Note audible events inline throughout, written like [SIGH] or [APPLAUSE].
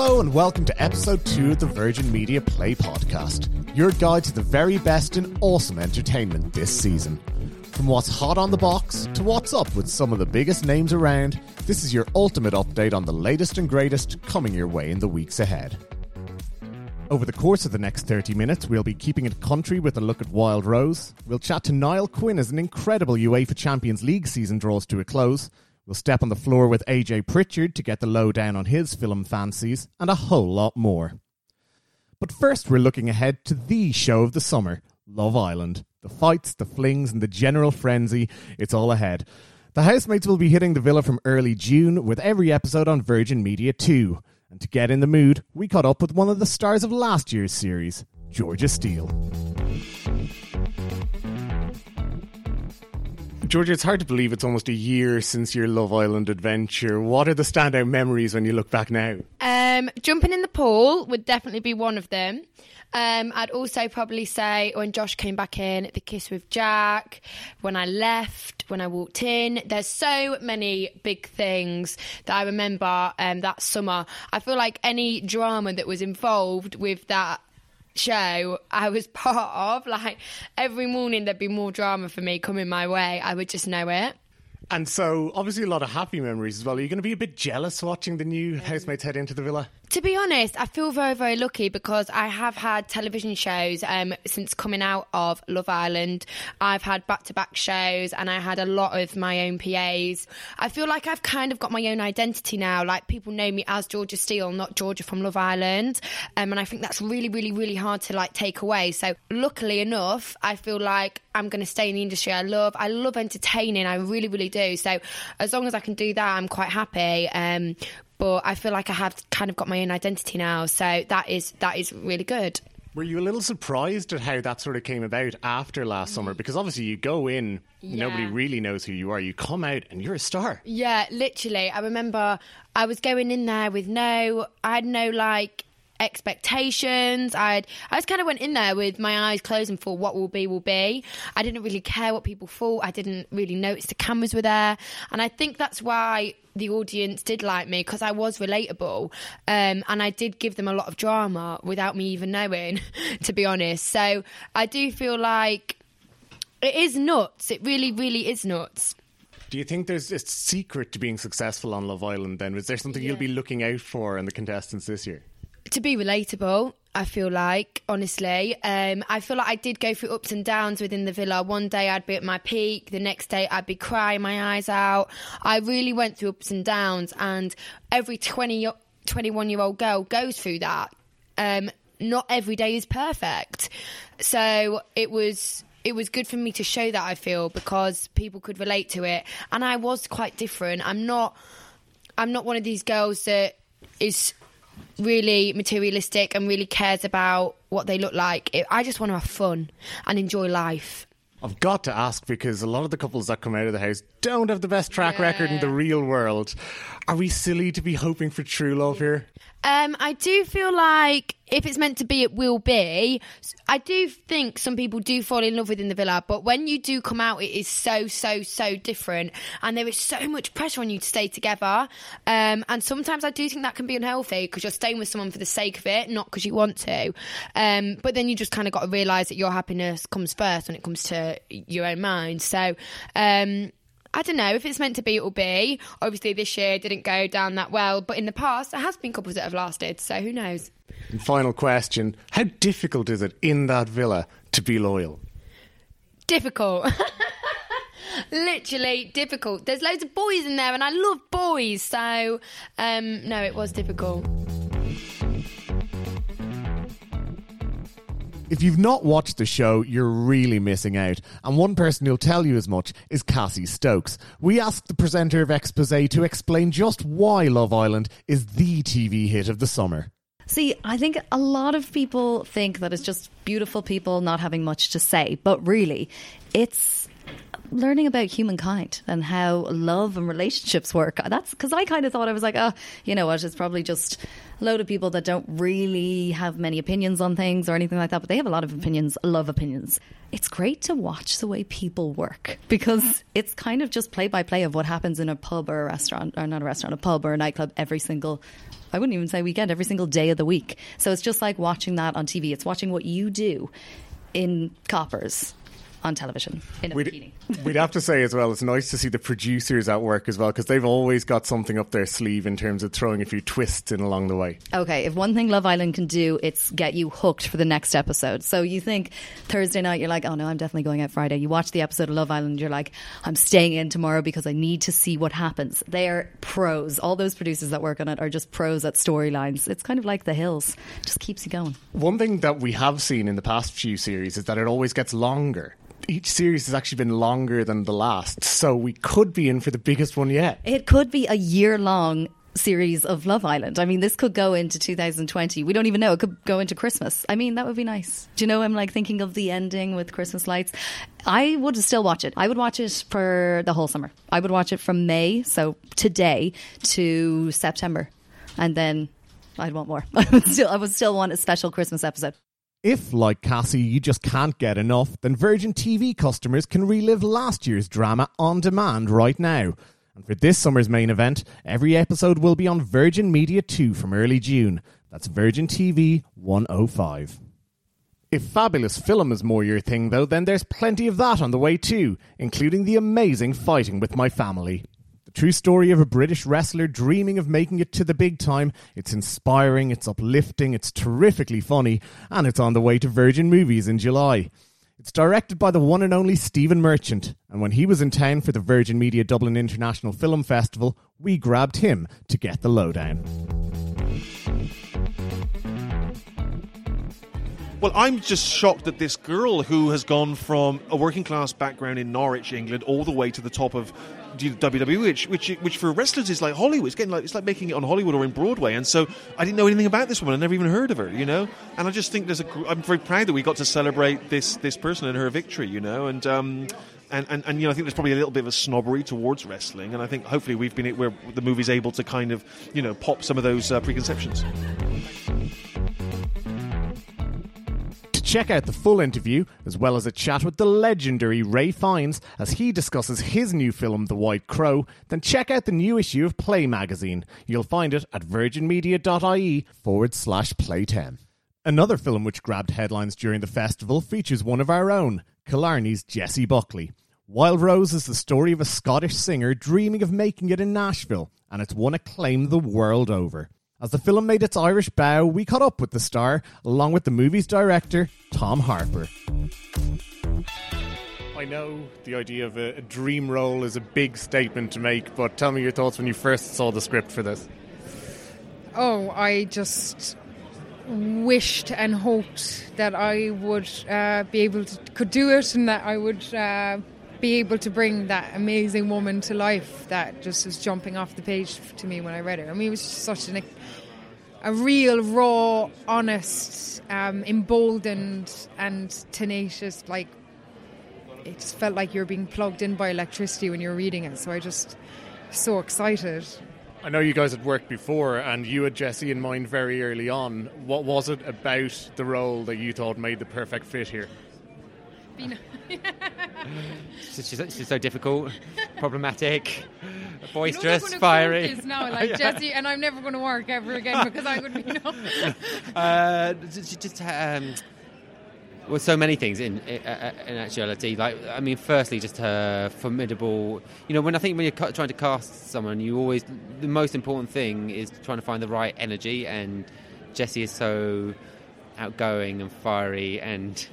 Hello and welcome to episode 2 of the Virgin Media Play podcast, your guide to the very best in awesome entertainment this season. From what's hot on the box to what's up with some of the biggest names around, this is your ultimate update on the latest and greatest coming your way in the weeks ahead. Over the course of the next 30 minutes, we'll be keeping it country with a look at Wild Rose. We'll chat to Niall Quinn as an incredible UEFA Champions League season draws to a close. We'll step on the floor with AJ Pritchard to get the lowdown on his film fancies, and a whole lot more. But first, we're looking ahead to the show of the summer Love Island. The fights, the flings, and the general frenzy, it's all ahead. The housemates will be hitting the villa from early June, with every episode on Virgin Media 2. And to get in the mood, we caught up with one of the stars of last year's series, Georgia Steele. Georgia, it's hard to believe it's almost a year since your Love Island adventure. What are the standout memories when you look back now? Um, jumping in the pool would definitely be one of them. Um, I'd also probably say when Josh came back in, the kiss with Jack, when I left, when I walked in. There's so many big things that I remember um, that summer. I feel like any drama that was involved with that show I was [LAUGHS] part of, like every morning there'd be more drama for me coming my way. I would just know it. And so, obviously, a lot of happy memories as well. Are you going to be a bit jealous watching the new housemates head into the villa? To be honest, I feel very, very lucky because I have had television shows um, since coming out of Love Island. I've had back to back shows and I had a lot of my own PAs. I feel like I've kind of got my own identity now. Like people know me as Georgia Steele, not Georgia from Love Island. Um, and I think that's really, really, really hard to like take away. So, luckily enough, I feel like I'm going to stay in the industry I love. I love entertaining. I really, really do. So, as long as I can do that, I'm quite happy. Um, but I feel like I have kind of got my own identity now. So that is that is really good. Were you a little surprised at how that sort of came about after last summer? Mm. Because obviously you go in, yeah. nobody really knows who you are. You come out and you're a star. Yeah, literally. I remember I was going in there with no, I had no like expectations. I'd I just kind of went in there with my eyes closed and thought what will be will be. I didn't really care what people thought. I didn't really notice the cameras were there, and I think that's why the audience did like me because I was relatable, um, and I did give them a lot of drama without me even knowing, [LAUGHS] to be honest. So I do feel like it is nuts. It really, really is nuts. Do you think there's a secret to being successful on Love Island then? Is there something yeah. you'll be looking out for in the contestants this year? To be relatable. I feel like, honestly, um, I feel like I did go through ups and downs within the villa. One day I'd be at my peak, the next day I'd be crying my eyes out. I really went through ups and downs, and every 20, 21 year old girl goes through that. Um, not every day is perfect. So it was it was good for me to show that I feel because people could relate to it and I was quite different. I'm not I'm not one of these girls that is really materialistic and really cares about what they look like. I just want to have fun and enjoy life. I've got to ask because a lot of the couples that come out of the house don't have the best track yeah. record in the real world. Are we silly to be hoping for true love here? Um, I do feel like if it's meant to be, it will be. I do think some people do fall in love within the villa, but when you do come out, it is so, so, so different. And there is so much pressure on you to stay together. Um, and sometimes I do think that can be unhealthy because you're staying with someone for the sake of it, not because you want to. Um, but then you just kind of got to realise that your happiness comes first when it comes to your own mind. So, um, I don't know if it's meant to be, it will be. Obviously, this year didn't go down that well, but in the past, there has been couples that have lasted. So who knows? And final question: How difficult is it in that villa to be loyal? Difficult. [LAUGHS] Literally difficult. There's loads of boys in there, and I love boys. So um, no, it was difficult. If you've not watched the show, you're really missing out. And one person who'll tell you as much is Cassie Stokes. We asked the presenter of Xposé to explain just why Love Island is the TV hit of the summer. See, I think a lot of people think that it's just beautiful people not having much to say, but really, it's learning about humankind and how love and relationships work. That's because I kind of thought I was like, oh, you know what? It's probably just a load of people that don't really have many opinions on things or anything like that, but they have a lot of opinions, love opinions. It's great to watch the way people work because it's kind of just play by play of what happens in a pub or a restaurant, or not a restaurant, a pub or a nightclub every single I wouldn't even say weekend, every single day of the week. So it's just like watching that on TV. It's watching what you do in coppers on television in a we'd, bikini. [LAUGHS] we'd have to say as well, it's nice to see the producers at work as well because they've always got something up their sleeve in terms of throwing a few twists in along the way. Okay, if one thing Love Island can do, it's get you hooked for the next episode. So you think Thursday night, you're like, oh no, I'm definitely going out Friday. You watch the episode of Love Island, you're like, I'm staying in tomorrow because I need to see what happens. They are pros. All those producers that work on it are just pros at storylines. It's kind of like The Hills, it just keeps you going. One thing that we have seen in the past few series is that it always gets longer each series has actually been longer than the last, so we could be in for the biggest one yet. It could be a year long series of Love Island. I mean, this could go into 2020. We don't even know. It could go into Christmas. I mean, that would be nice. Do you know, I'm like thinking of the ending with Christmas lights. I would still watch it. I would watch it for the whole summer. I would watch it from May, so today, to September. And then I'd want more. [LAUGHS] I would still, I would still want a special Christmas episode. If, like Cassie, you just can't get enough, then Virgin TV customers can relive last year's drama on demand right now. And for this summer's main event, every episode will be on Virgin Media 2 from early June. That's Virgin TV 105. If fabulous film is more your thing, though, then there's plenty of that on the way too, including the amazing Fighting with My Family. The true story of a British wrestler dreaming of making it to the big time. It's inspiring, it's uplifting, it's terrifically funny, and it's on the way to Virgin Movies in July. It's directed by the one and only Stephen Merchant, and when he was in town for the Virgin Media Dublin International Film Festival, we grabbed him to get the lowdown. Well, I'm just shocked that this girl who has gone from a working class background in Norwich, England, all the way to the top of WWE, which, which, which for wrestlers is like Hollywood. It's getting like it's like making it on Hollywood or in Broadway. And so I didn't know anything about this woman. I never even heard of her, you know. And I just think there's a. I'm very proud that we got to celebrate this this person and her victory, you know. And um, and, and, and, you know, I think there's probably a little bit of a snobbery towards wrestling, and I think hopefully we've been where the movie's able to kind of, you know, pop some of those uh, preconceptions. Check out the full interview, as well as a chat with the legendary Ralph Fiennes as he discusses his new film, The White Crow. Then check out the new issue of Play magazine. You'll find it at virginmedia.ie forward slash play 10. Another film which grabbed headlines during the festival features one of our own, Killarney's Jessie Buckley. Wild Rose is the story of a Scottish singer dreaming of making it in Nashville, and it's won acclaim the world over. As the film made its Irish bow, we caught up with the star, along with the movie's director, Tom Harper. I know the idea of a, a, dream role is a big statement to make, but tell me your thoughts when you first saw the script for this. Oh, I just wished and hoped that I would uh, be able to could do it, and that I would uh, be able to bring that amazing woman to life that just was jumping off the page to me when I read it. I mean, it was such an, a real, raw, honest, um, emboldened, and tenacious. Like, it just felt like you were being plugged in by electricity when you were reading it. So I just so excited. I know you guys had worked before, and you had Jessie in mind very early on. What was it about the role that you thought made the perfect fit here? [LAUGHS] she's, she's, so difficult, problematic, [LAUGHS] boisterous, fiery. now, [LAUGHS] like yeah. Jessie, and I'm never going to work ever again because I would be. [LAUGHS] No. uh, just um, well, so many things in, in, in actuality. Like, I mean, firstly, just her formidable. You know, when I think when you're trying to cast someone, you always the most important thing is trying to find the right energy, and Jessie is so outgoing and fiery and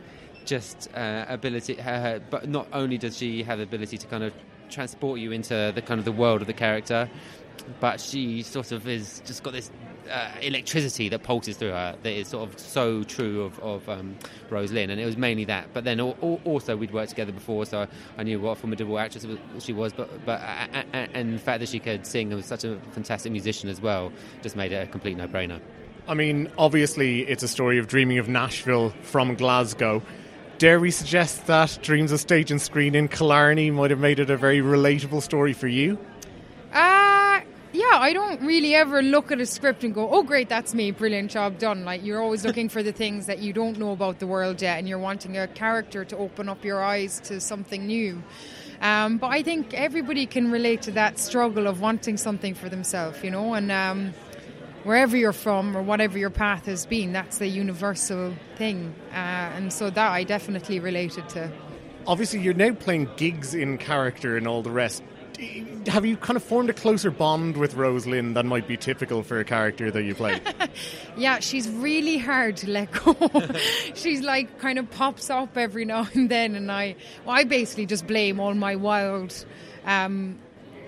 just uh, ability. Her, but not only does she have ability to kind of transport you into the kind of the world of the character, but she sort of is just got this uh, electricity that pulses through her that is sort of so true of, of um, Rose Lynn, and it was mainly that. But then also we'd worked together before, so I knew what formidable actress she was. But but and the fact that she could sing and was such a fantastic musician as well just made it a complete no-brainer. I mean, obviously, it's a story of dreaming of Nashville from Glasgow Dare we suggest that Dreams of Stage and Screen in Killarney might have made it a very relatable story for you? Uh, yeah, I don't really ever look at a script and go, oh, great, that's me, brilliant job done. Like, you're always [LAUGHS] looking for the things that you don't know about the world yet, and you're wanting a character to open up your eyes to something new. Um, but I think everybody can relate to that struggle of wanting something for themselves, you know, and um, wherever you're from or whatever your path has been, that's the universal thing. Uh, and so that I definitely related to. Obviously, you're now playing gigs in character and all the rest. Have you kind of formed a closer bond with Rose-Lynn than might be typical for a character that you play? [LAUGHS] yeah, she's really hard to let go. [LAUGHS] she's like kind of pops up every now and then, and I, well, I basically just blame all my wild, um,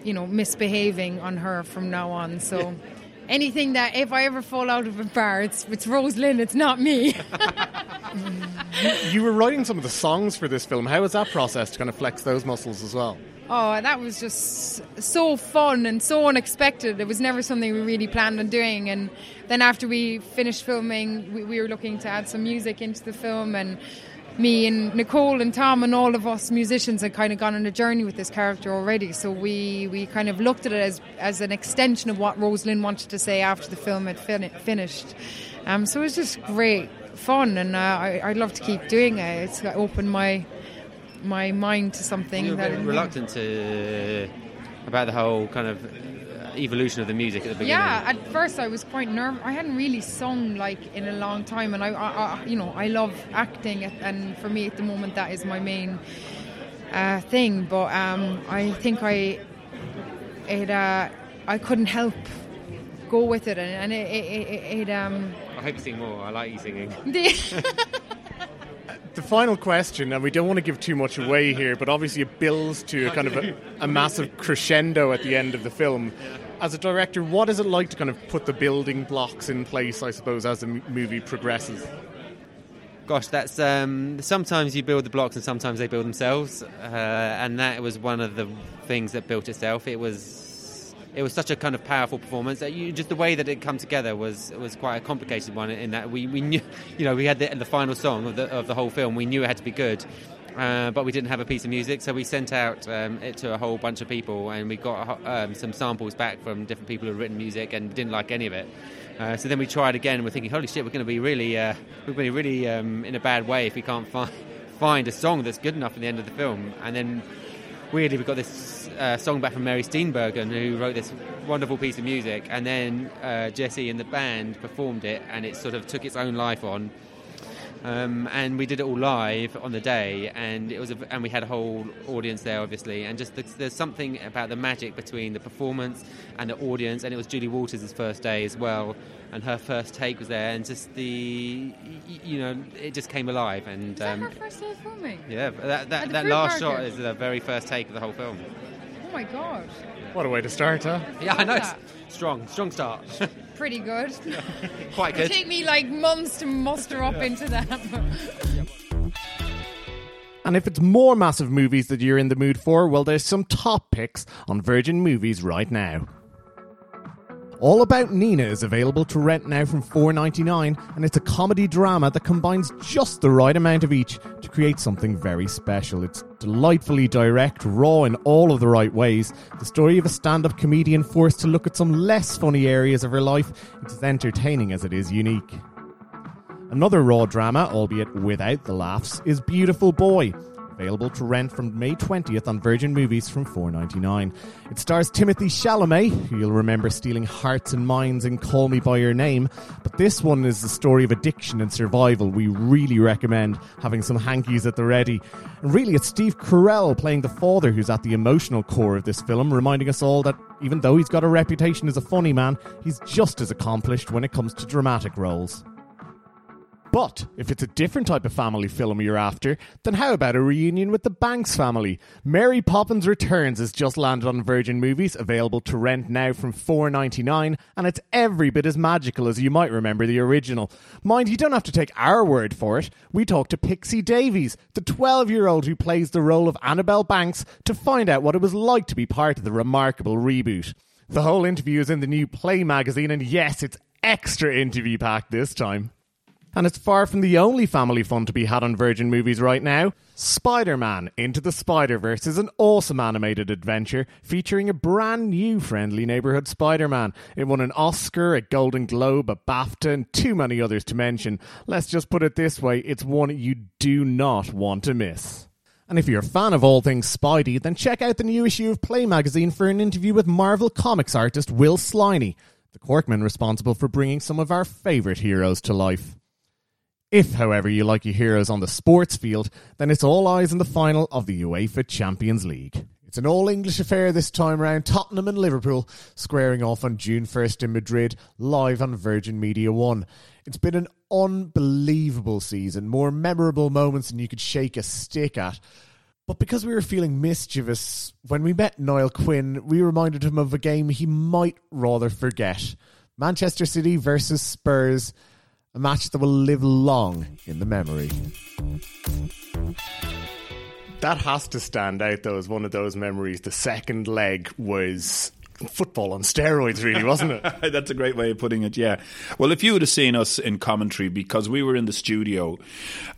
you know, misbehaving on her from now on. So. [LAUGHS] anything that if I ever fall out of a bar, it's it's Rose-Lynn, it's not me. you were writing some of the songs for this film. How was that process to kind of flex those muscles as well? Oh, that was just so fun and so unexpected. It was never something we really planned on doing. And then after we finished filming, we, we were looking to add some music into the film and me and Nicole and Tom and all of us musicians had kind of gone on a journey with this character already. So we, we kind of looked at it as, as an extension of what Rose-Lynn wanted to say after the film had fin- finished. Um, so it was just great fun, and uh, I, I'd love to keep doing it. It's opened my my mind to something. You were that reluctant to about the whole kind of evolution of the music at the beginning? Yeah, at first I was quite nervous. I hadn't really sung like in a long time, and I, I, I, you know, I love acting, and for me at the moment that is my main uh, thing. But um, I think I, it, uh, I couldn't help go with it, and, and it, it, it, it um. I hope you sing more. I like you singing. [LAUGHS] the final question, and we don't want to give too much away here, but obviously it builds to a kind of a, a, massive crescendo at the end of the film. As a director, what is it like to kind of put the building blocks in place, I suppose, as the movie progresses? Gosh, that's um, sometimes you build the blocks and sometimes they build themselves, uh, and that was one of the things that built itself. It was it was such a kind of powerful performance that you just the way that it come together was was quite a complicated one in that we, we knew [LAUGHS] you know we had the, the final song of the of the whole film we knew it had to be good uh, but we didn't have a piece of music, so we sent out um, it to a whole bunch of people, and we got um, some samples back from different people who had written music and didn't like any of it. Uh, so then we tried again. We're thinking, holy shit, we're going to be really, uh, we're going to be really um, in a bad way if we can't find [LAUGHS] find a song that's good enough in the end of the film. And then weirdly, we got this uh, song back from Mary Steenburgen, who wrote this wonderful piece of music, and then uh, Jessie and the band performed it, and it sort of took its own life on. Um, and we did it all live on the day, and it was, a, and we had a whole audience there, obviously, and just the, there's something about the magic between the performance and the audience, and it was Julie Walters' first day as well, and her first take was there, and just the, you know, it just came alive, and um, her first day filming. Yeah, that that, that last shot is the very first take of the whole film. Oh my god! What a way to start, huh? Yeah, I know. Strong, strong start. [LAUGHS] Pretty good. [LAUGHS] Quite good. It take me like months to muster up into that. And if it's more massive movies that you're in the mood for, well, there's some top picks on Virgin Movies right now. All About Nina is available to rent now from $4.99, and it's a comedy drama that combines just the right amount of each to create something very special. It's delightfully direct, raw in all of the right ways. The story of a stand up comedian forced to look at some less funny areas of her life. It's as entertaining as it is unique. Another raw drama, albeit without the laughs, is Beautiful Boy. Available to rent from May 20th on Virgin Movies from 4.99. It stars Timothée Chalamet, who you'll remember stealing hearts and minds in Call Me by Your Name. But this one is the story of addiction and survival. We really recommend having some hankies at the ready. And really, it's Steve Carell playing the father who's at the emotional core of this film, reminding us all that even though he's got a reputation as a funny man, he's just as accomplished when it comes to dramatic roles. But if it's a different type of family film you're after, then how about a reunion with the Banks family? Mary Poppins Returns has just landed on Virgin Movies, available to rent now from $4.99, and it's every bit as magical as you might remember the original. Mind, you don't have to take our word for it. We talked to Pixie Davies, the 12 year old who plays the role of Annabelle Banks, to find out what it was like to be part of the remarkable reboot. The whole interview is in the new Play magazine, and yes, it's extra interview packed this time. And it's far from the only family fun to be had on Virgin Movies right now. Spider Man Into the Spider Verse is an awesome animated adventure featuring a brand new friendly neighborhood Spider Man. It won an Oscar, a Golden Globe, a BAFTA, and too many others to mention. Let's just put it this way it's one you do not want to miss. And if you're a fan of all things Spidey, then check out the new issue of Play magazine for an interview with Marvel Comics artist Will Sliney, the Corkman responsible for bringing some of our favourite heroes to life. If, however, you like your heroes on the sports field, then it's all eyes on the final of the UEFA Champions League. It's an all English affair this time round. Tottenham and Liverpool squaring off on June 1st in Madrid, live on Virgin Media 1. It's been an unbelievable season, more memorable moments than you could shake a stick at. But because we were feeling mischievous, when we met Niall Quinn, we reminded him of a game he might rather forget Manchester City versus Spurs a match that will live long in the memory. That has to stand out, though, as one of those memories. The second leg was football on steroids, really, wasn't it? [LAUGHS] That's a great way of putting it, yeah. Well, if you would have seen us in commentary, because we were in the studio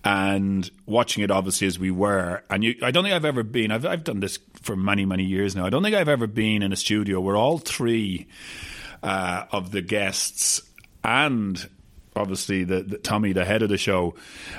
and watching it, obviously, as we were, and you, I don't think I've ever been, I've, I've done this for many, many years now. I don't think I've ever been in a studio where all three uh, of the guests and obviously the, the Tommy, the head of the show,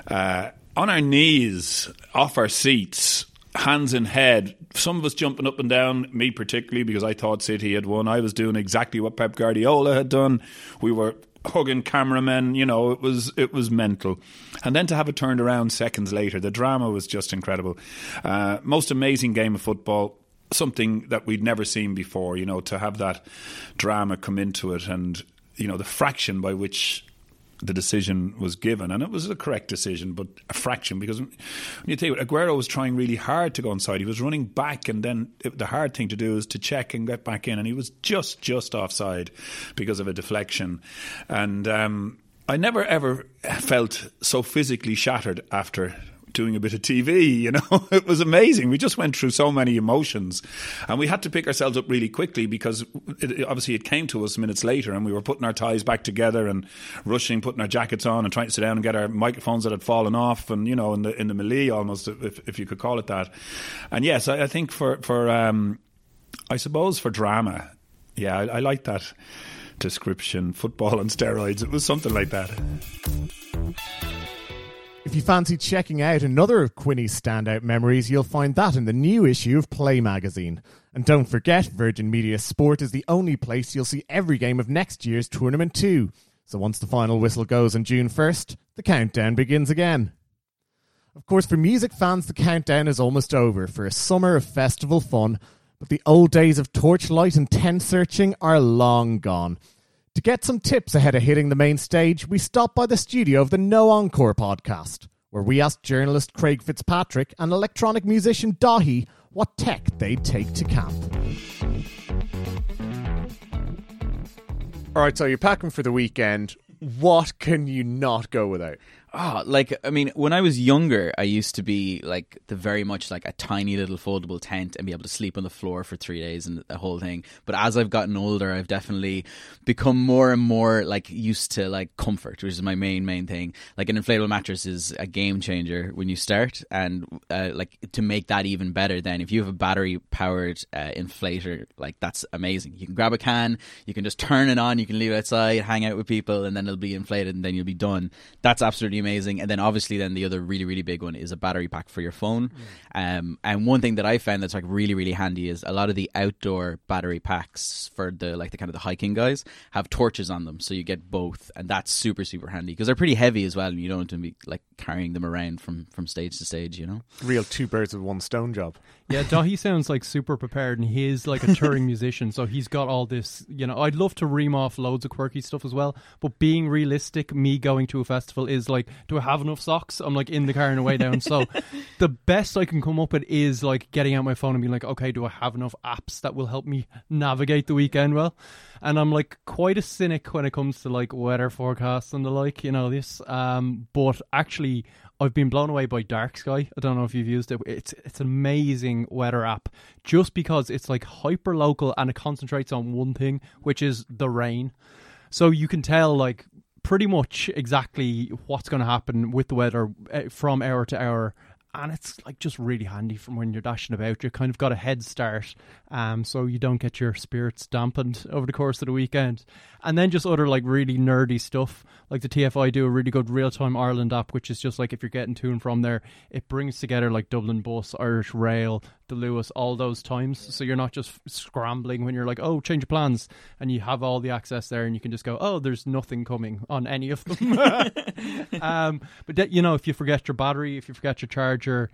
uh, on our knees, off our seats, hands in head. Some of us jumping up and down, me particularly, because I thought City had won. I was doing exactly what Pep Guardiola had done. We were hugging cameramen, you know, it was it was mental. And then to have it turned around seconds later, the drama was just incredible. Uh, most amazing game of football. Something that we'd never seen before, you know, to have that drama come into it and, you know, the fraction by which the decision was given, and it was a correct decision, but a fraction because when you take it, Aguero was trying really hard to go inside. He was running back, and then it, the hard thing to do is to check and get back in, and he was just just offside because of a deflection, and. Um, I never ever felt so physically shattered after doing a bit of TV. You know, [LAUGHS] it was amazing. We just went through so many emotions, and we had to pick ourselves up really quickly because it, obviously it came to us minutes later, and we were putting our ties back together and rushing, putting our jackets on, and trying to sit down and get our microphones that had fallen off, and you know, in the in the melee almost, if if you could call it that. And yes, I, I think for for um, I suppose for drama, yeah, I, I like that description. Football on steroids. It was something like that. If you fancy checking out another of Quinny's standout memories, you'll find that in the new issue of Play magazine. And don't forget, Virgin Media Sport is the only place you'll see every game of next year's Tournament 2. So once the final whistle goes on June 1st, the countdown begins again. Of course, for music fans, the countdown is almost over for a summer of festival fun, but the old days of torchlight and tent searching are long gone. To get some tips ahead of hitting the main stage, we stopped by the studio of the No Encore podcast, where we asked journalist Craig Fitzpatrick and electronic musician Daithí what tech they'd take to camp. All right, so you're packing for the weekend. What can you not go without? Oh, like I mean, when I was younger, I used to be like the very much like a tiny little foldable tent and be able to sleep on the floor for three days and the whole thing. But as I've gotten older, I've definitely become more and more like used to like comfort, which is my main main thing. Like an inflatable mattress is a game changer when you start, and uh, like to make that even better, then if you have a battery powered uh, inflator, like that's amazing. You can grab a can, you can just turn it on, you can leave it outside, hang out with people, and then it'll be inflated, and then you'll be done. That's absolutely amazing. And then obviously, then the other really really big one is a battery pack for your phone. Mm. Um, and one thing that I found that's like really really handy is a lot of the outdoor battery packs for the like the kind of the hiking guys have torches on them, so you get both, and that's super super handy because they're pretty heavy as well, and you don't have to be like carrying them around from from stage to stage. You know, real two birds with one stone job. Yeah, Daithí [LAUGHS] sounds like super prepared, and he is like a touring musician, so he's got all this. You know, I'd love to ream off loads of quirky stuff as well, but being realistic, me going to a festival is like, do I have enough socks? I'm like in the car on the way down. So [LAUGHS] the best I can come up with is like getting out my phone and being like, okay, do I have enough apps that will help me navigate the weekend well? And I'm like quite a cynic when it comes to like weather forecasts and the like, you know this. Um, but actually, I've been blown away by Dark Sky. I don't know if you've used it. It's it's an amazing weather app just because it's like hyper local and it concentrates on one thing, which is the rain. So you can tell like pretty much exactly what's going to happen with the weather uh, from hour to hour. And it's like just really handy from when you're dashing about. You kind of got a head start, um, so you don't get your spirits dampened over the course of the weekend. And then just other like really nerdy stuff, like the TFI do a really good real time Ireland app, which is just like if you're getting to and from there, it brings together like Dublin Bus, Irish Rail, the Luas, all those times. So you're not just scrambling when you're like, oh, change of plans, and you have all the access there, and you can just go, oh, there's nothing coming on any of them. [LAUGHS] [LAUGHS] um, but that, you know, if you forget your battery, if you forget your charger,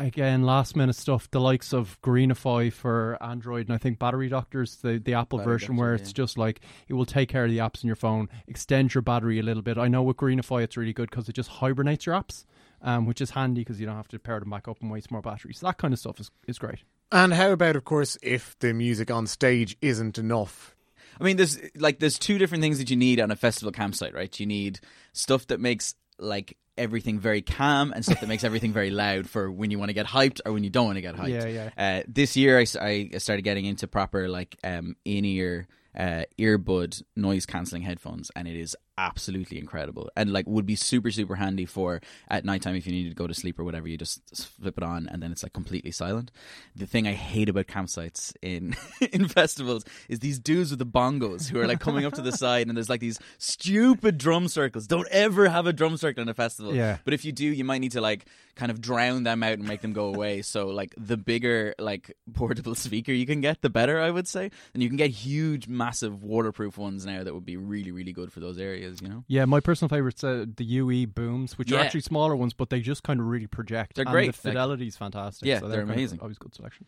again, last minute stuff, the likes of Greenify for Android, and I think Battery Doctors, the, the Apple Battery version, where yeah. it's just like it will take care of the apps on your phone, extend your battery a little bit. I know with Greenify it's really good because it just hibernates your apps, um, which is handy because you don't have to power them back up and waste more batteries. That kind of stuff is, is great. And how about, of course, if the music on stage isn't enough? I mean, there's like there's two different things that you need on a festival campsite, right? You need stuff that makes like everything very calm and stuff that makes everything very loud for when you want to get hyped or when you don't want to get hyped. Yeah, yeah. Uh, this year, I started getting into proper like um, in ear. Uh, earbud noise cancelling headphones and it is absolutely incredible. And like would be super super handy for at nighttime if you needed to go to sleep or whatever you just flip it on and then it's like completely silent. The thing i hate about campsites in [LAUGHS] in festivals is these dudes with the bongos who are like coming up to the [LAUGHS] side and there's like these stupid drum circles. Don't ever have a drum circle in a festival. Yeah. but if you do you might need to like kind of drown them out and make them go away. [LAUGHS] So like the bigger like portable speaker you can get the better i would say. And you can get huge massive waterproof ones now that would be really really good for those areas you know Yeah, my personal favorite's uh, the UE booms, which Yeah. are actually smaller ones, but they just kind of really project. They're and great, The like- fidelity's fantastic. Yeah, so they're kind of amazing. always good selection.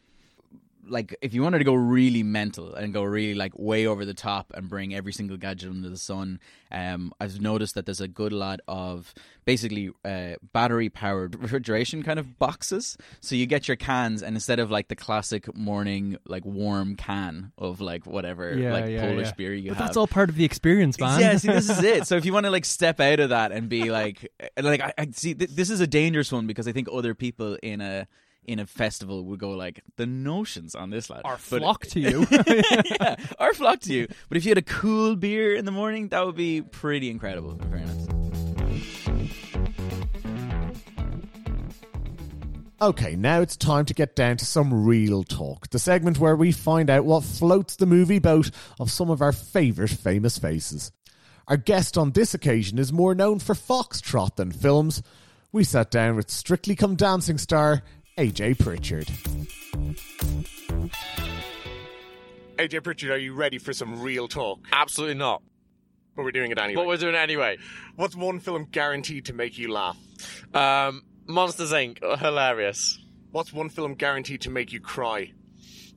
Like if you wanted to go really mental and go really like way over the top and bring every single gadget under the sun, um, I've noticed that there's a good lot of basically uh, battery powered [LAUGHS] refrigeration kind of boxes. So you get your cans, and instead of like the classic morning like warm can of like whatever Yeah, like yeah, Polish yeah. beer you But have, that's all part of the experience, man. yeah, see, this is it. [LAUGHS] So if you want to like step out of that and be like, [LAUGHS] like I, I see, th- this is a dangerous one because I think other people in a in a festival would go like the notions on this lad Or But- flock to [LAUGHS] you. yeah, or flock to you. But if you had a cool beer in the morning, that would be pretty incredible. In fairness. Okay, now it's time to get down to some real talk. The segment where we find out what floats the movie boat of some of our favourite famous faces. Our guest on this occasion is more known for Foxtrot than films. We sat down with Strictly Come Dancing star AJ Pritchard. AJ Pritchard, are you ready for some real talk? Absolutely not. But we're doing it anyway. But we're doing it anyway. What's one film guaranteed to make you laugh? Um, Monsters Inc. Hilarious. What's one film guaranteed to make you cry?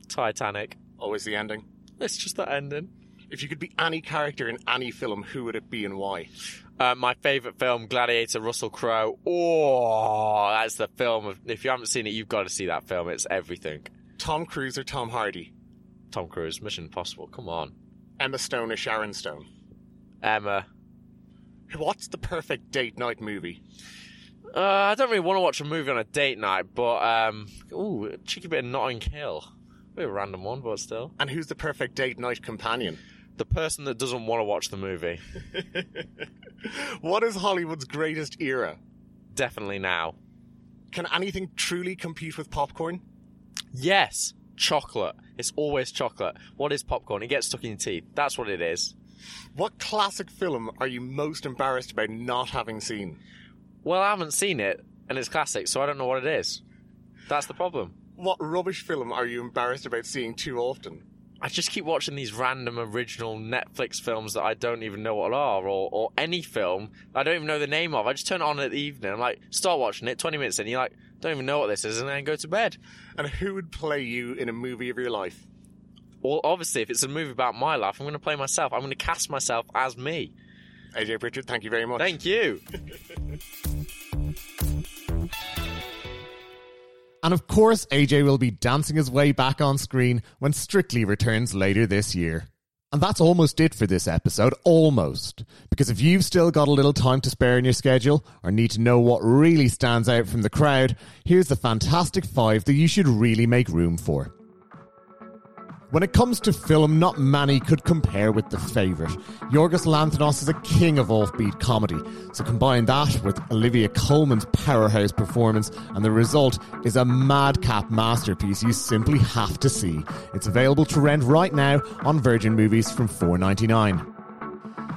Titanic. Always the ending. It's just that ending. If you could be any character in any film, who would it be and why? Uh, my favourite film, Gladiator, Russell Crowe. Oh, that's the film. Of, if you haven't seen it, you've got to see that film. It's everything. Tom Cruise or Tom Hardy? Tom Cruise, Mission Impossible. Come on. Emma Stone or Sharon Stone? Emma. What's the perfect date night movie? Uh, I don't really want to watch a movie on a date night, but um, ooh, a cheeky bit of Notting Hill. A bit of a random one, but still. And who's the perfect date night companion? The person that doesn't want to watch the movie. [LAUGHS] What is Hollywood's greatest era? Definitely now. Can anything truly compete with popcorn? Yes, chocolate. It's always chocolate. What is popcorn? It gets stuck in your teeth. That's what it is. What classic film are you most embarrassed about not having seen? Well, I haven't seen it, and it's classic, so I don't know what it is. That's the problem. What rubbish film are you embarrassed about seeing too often? I just keep watching these random original Netflix films that I don't even know what are, or, or any film I don't even know the name of. I just turn it on at the evening. I'm like, start watching it, 20 minutes in, you're like, don't even know what this is, and then go to bed. And who would play you in a movie of your life? Well, obviously, if it's a movie about my life, I'm going to play myself. I'm going to cast myself as me. AJ Pritchard, thank you very much. Thank you. [LAUGHS] And of course, AJ will be dancing his way back on screen when Strictly returns later this year. And that's almost it for this episode. Almost. Because if you've still got a little time to spare in your schedule or need to know what really stands out from the crowd, here's the fantastic five that you should really make room for. When it comes to film, not many could compare with The Favourite. Yorgos Lanthimos is a king of offbeat comedy, so combine that with Olivia Colman's powerhouse performance, and the result is a madcap masterpiece you simply have to see. It's available to rent right now on Virgin Movies from $4.99.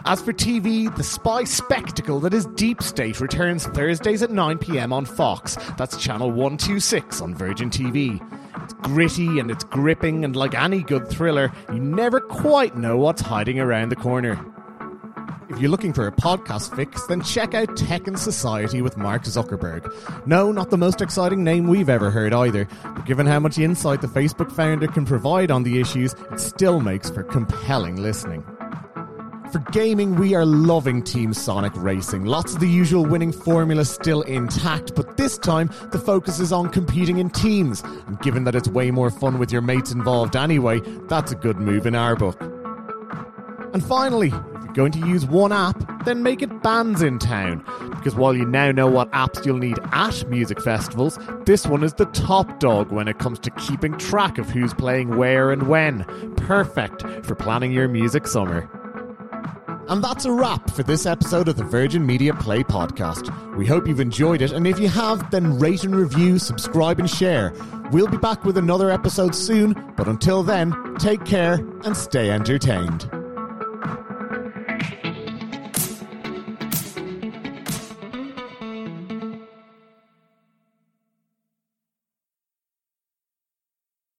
As for TV, the spy spectacle that is Deep State returns Thursdays at 9pm on Fox. That's channel 126 on Virgin TV. It's gritty and it's gripping, and like any good thriller, you never quite know what's hiding around the corner. If you're looking for a podcast fix, then check out Tech and Society with Mark Zuckerberg. No, not the most exciting name we've ever heard either, but given how much insight the Facebook founder can provide on the issues, it still makes for compelling listening. For gaming, we are loving Team Sonic Racing. Lots of the usual winning formula still intact, but this time the focus is on competing in teams. And given that it's way more fun with your mates involved anyway, that's a good move in our book. And finally, if you're going to use one app, then make it Bandsintown. Because while you now know what apps you'll need at music festivals, this one is the top dog when it comes to keeping track of who's playing where and when. Perfect for planning your music summer. And that's a wrap for this episode of the Virgin Media Play podcast. We hope you've enjoyed it, and if you have, then rate and review, subscribe, and share. We'll be back with another episode soon, but until then, take care and stay entertained.